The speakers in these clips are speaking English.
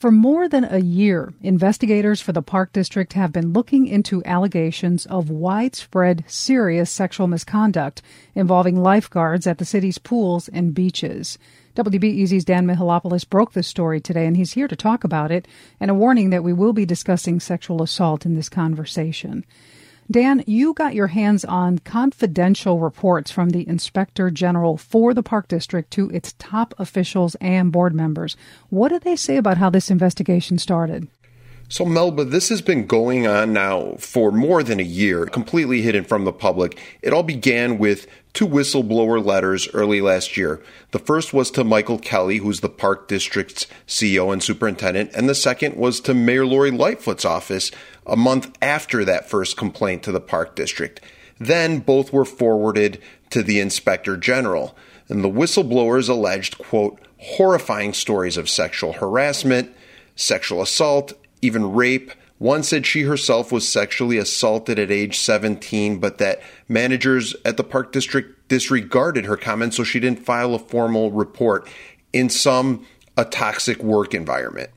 For more than a year, investigators for the Park District have been looking into allegations of widespread serious sexual misconduct involving lifeguards at the city's pools and beaches. WBEZ's Dan Mihalopoulos broke this story today, and he's here to talk about it, and a warning that we will be discussing sexual assault in this conversation. Dan, you got your hands on confidential reports from the Inspector General for the Park District to its top officials and board members. What do they say about how this investigation started? So, Melba, this has been going on now for more than a year, completely hidden from the public. It all began with two whistleblower letters early last year. The first was to Michael Kelly, who's the Park District's CEO and superintendent, and the second was to Mayor Lori Lightfoot's office a month after that first complaint to the Park District. Then both were forwarded to the Inspector General. And the whistleblowers alleged, quote, horrifying stories of sexual harassment, sexual assault, even rape. One said she herself was sexually assaulted at age 17, but that managers at the Park District disregarded her comments, so she didn't file a formal report. In sum, a toxic work environment.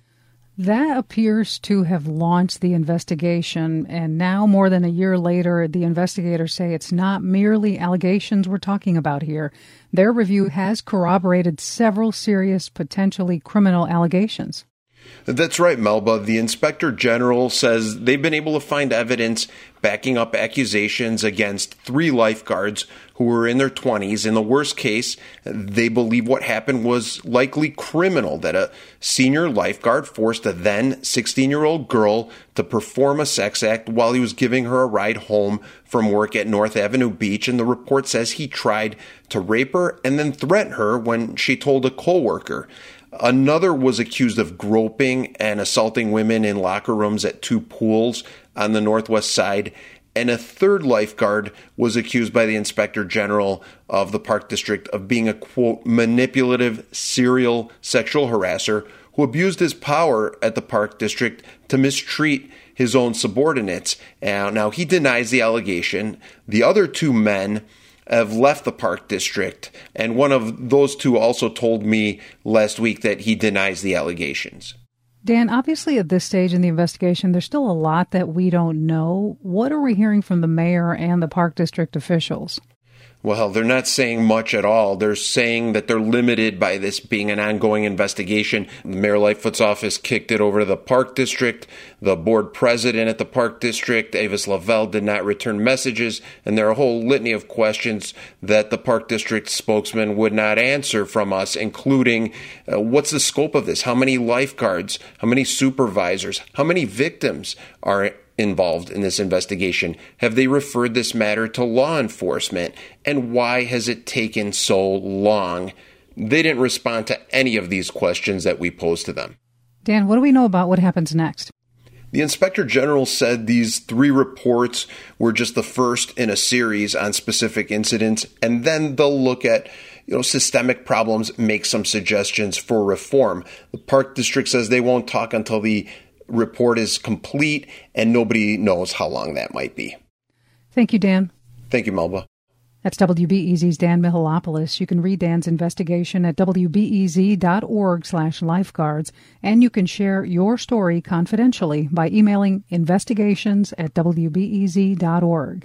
That appears to have launched the investigation, and now, more than a year later, the investigators say it's not merely allegations we're talking about here. Their review has corroborated several serious, potentially criminal allegations. That's right, Melba. The inspector general says they've been able to find evidence backing up accusations against three lifeguards who were in their 20s. In the worst case, they believe what happened was likely criminal that a senior lifeguard forced a then 16 year old girl to perform a sex act while he was giving her a ride home from work at North Avenue Beach. And the report says he tried to rape her and then threaten her when she told a coworker. Another was accused of groping and assaulting women in locker rooms at two pools on the northwest side. And a third lifeguard was accused by the inspector general of the park district of being a quote manipulative serial sexual harasser who abused his power at the park district to mistreat his own subordinates. now he denies the allegation. The other two men have left the park district. And one of those two also told me last week that he denies the allegations. Dan, obviously at this stage in the investigation, there's still a lot that we don't know. What are we hearing from the mayor and the park district officials? Well, they're not saying much at all. They're saying that they're limited by this being an ongoing investigation. Mayor Lightfoot's office kicked it over to the Park District. The board president at the Park District, Avis Lavelle, did not return messages. And there are a whole litany of questions that the Park District spokesman would not answer from us, including uh, what's the scope of this? How many lifeguards? How many supervisors? How many victims are involved in this investigation? Have they referred this matter to law enforcement? And why has it taken so long? They didn't respond to any of these questions that we posed to them. Dan, what do we know about what happens next? The inspector general said these three reports were just the first in a series on specific incidents, and then they'll look at you know systemic problems, make some suggestions for reform. The park district says they won't talk until the report is complete, and nobody knows how long that might be. Thank you, Dan. Thank you, Melba. That's WBEZ's Dan Mihalopoulos. You can read Dan's investigation at wbez.org slash lifeguards, and you can share your story confidentially by emailing investigations at wbez.org.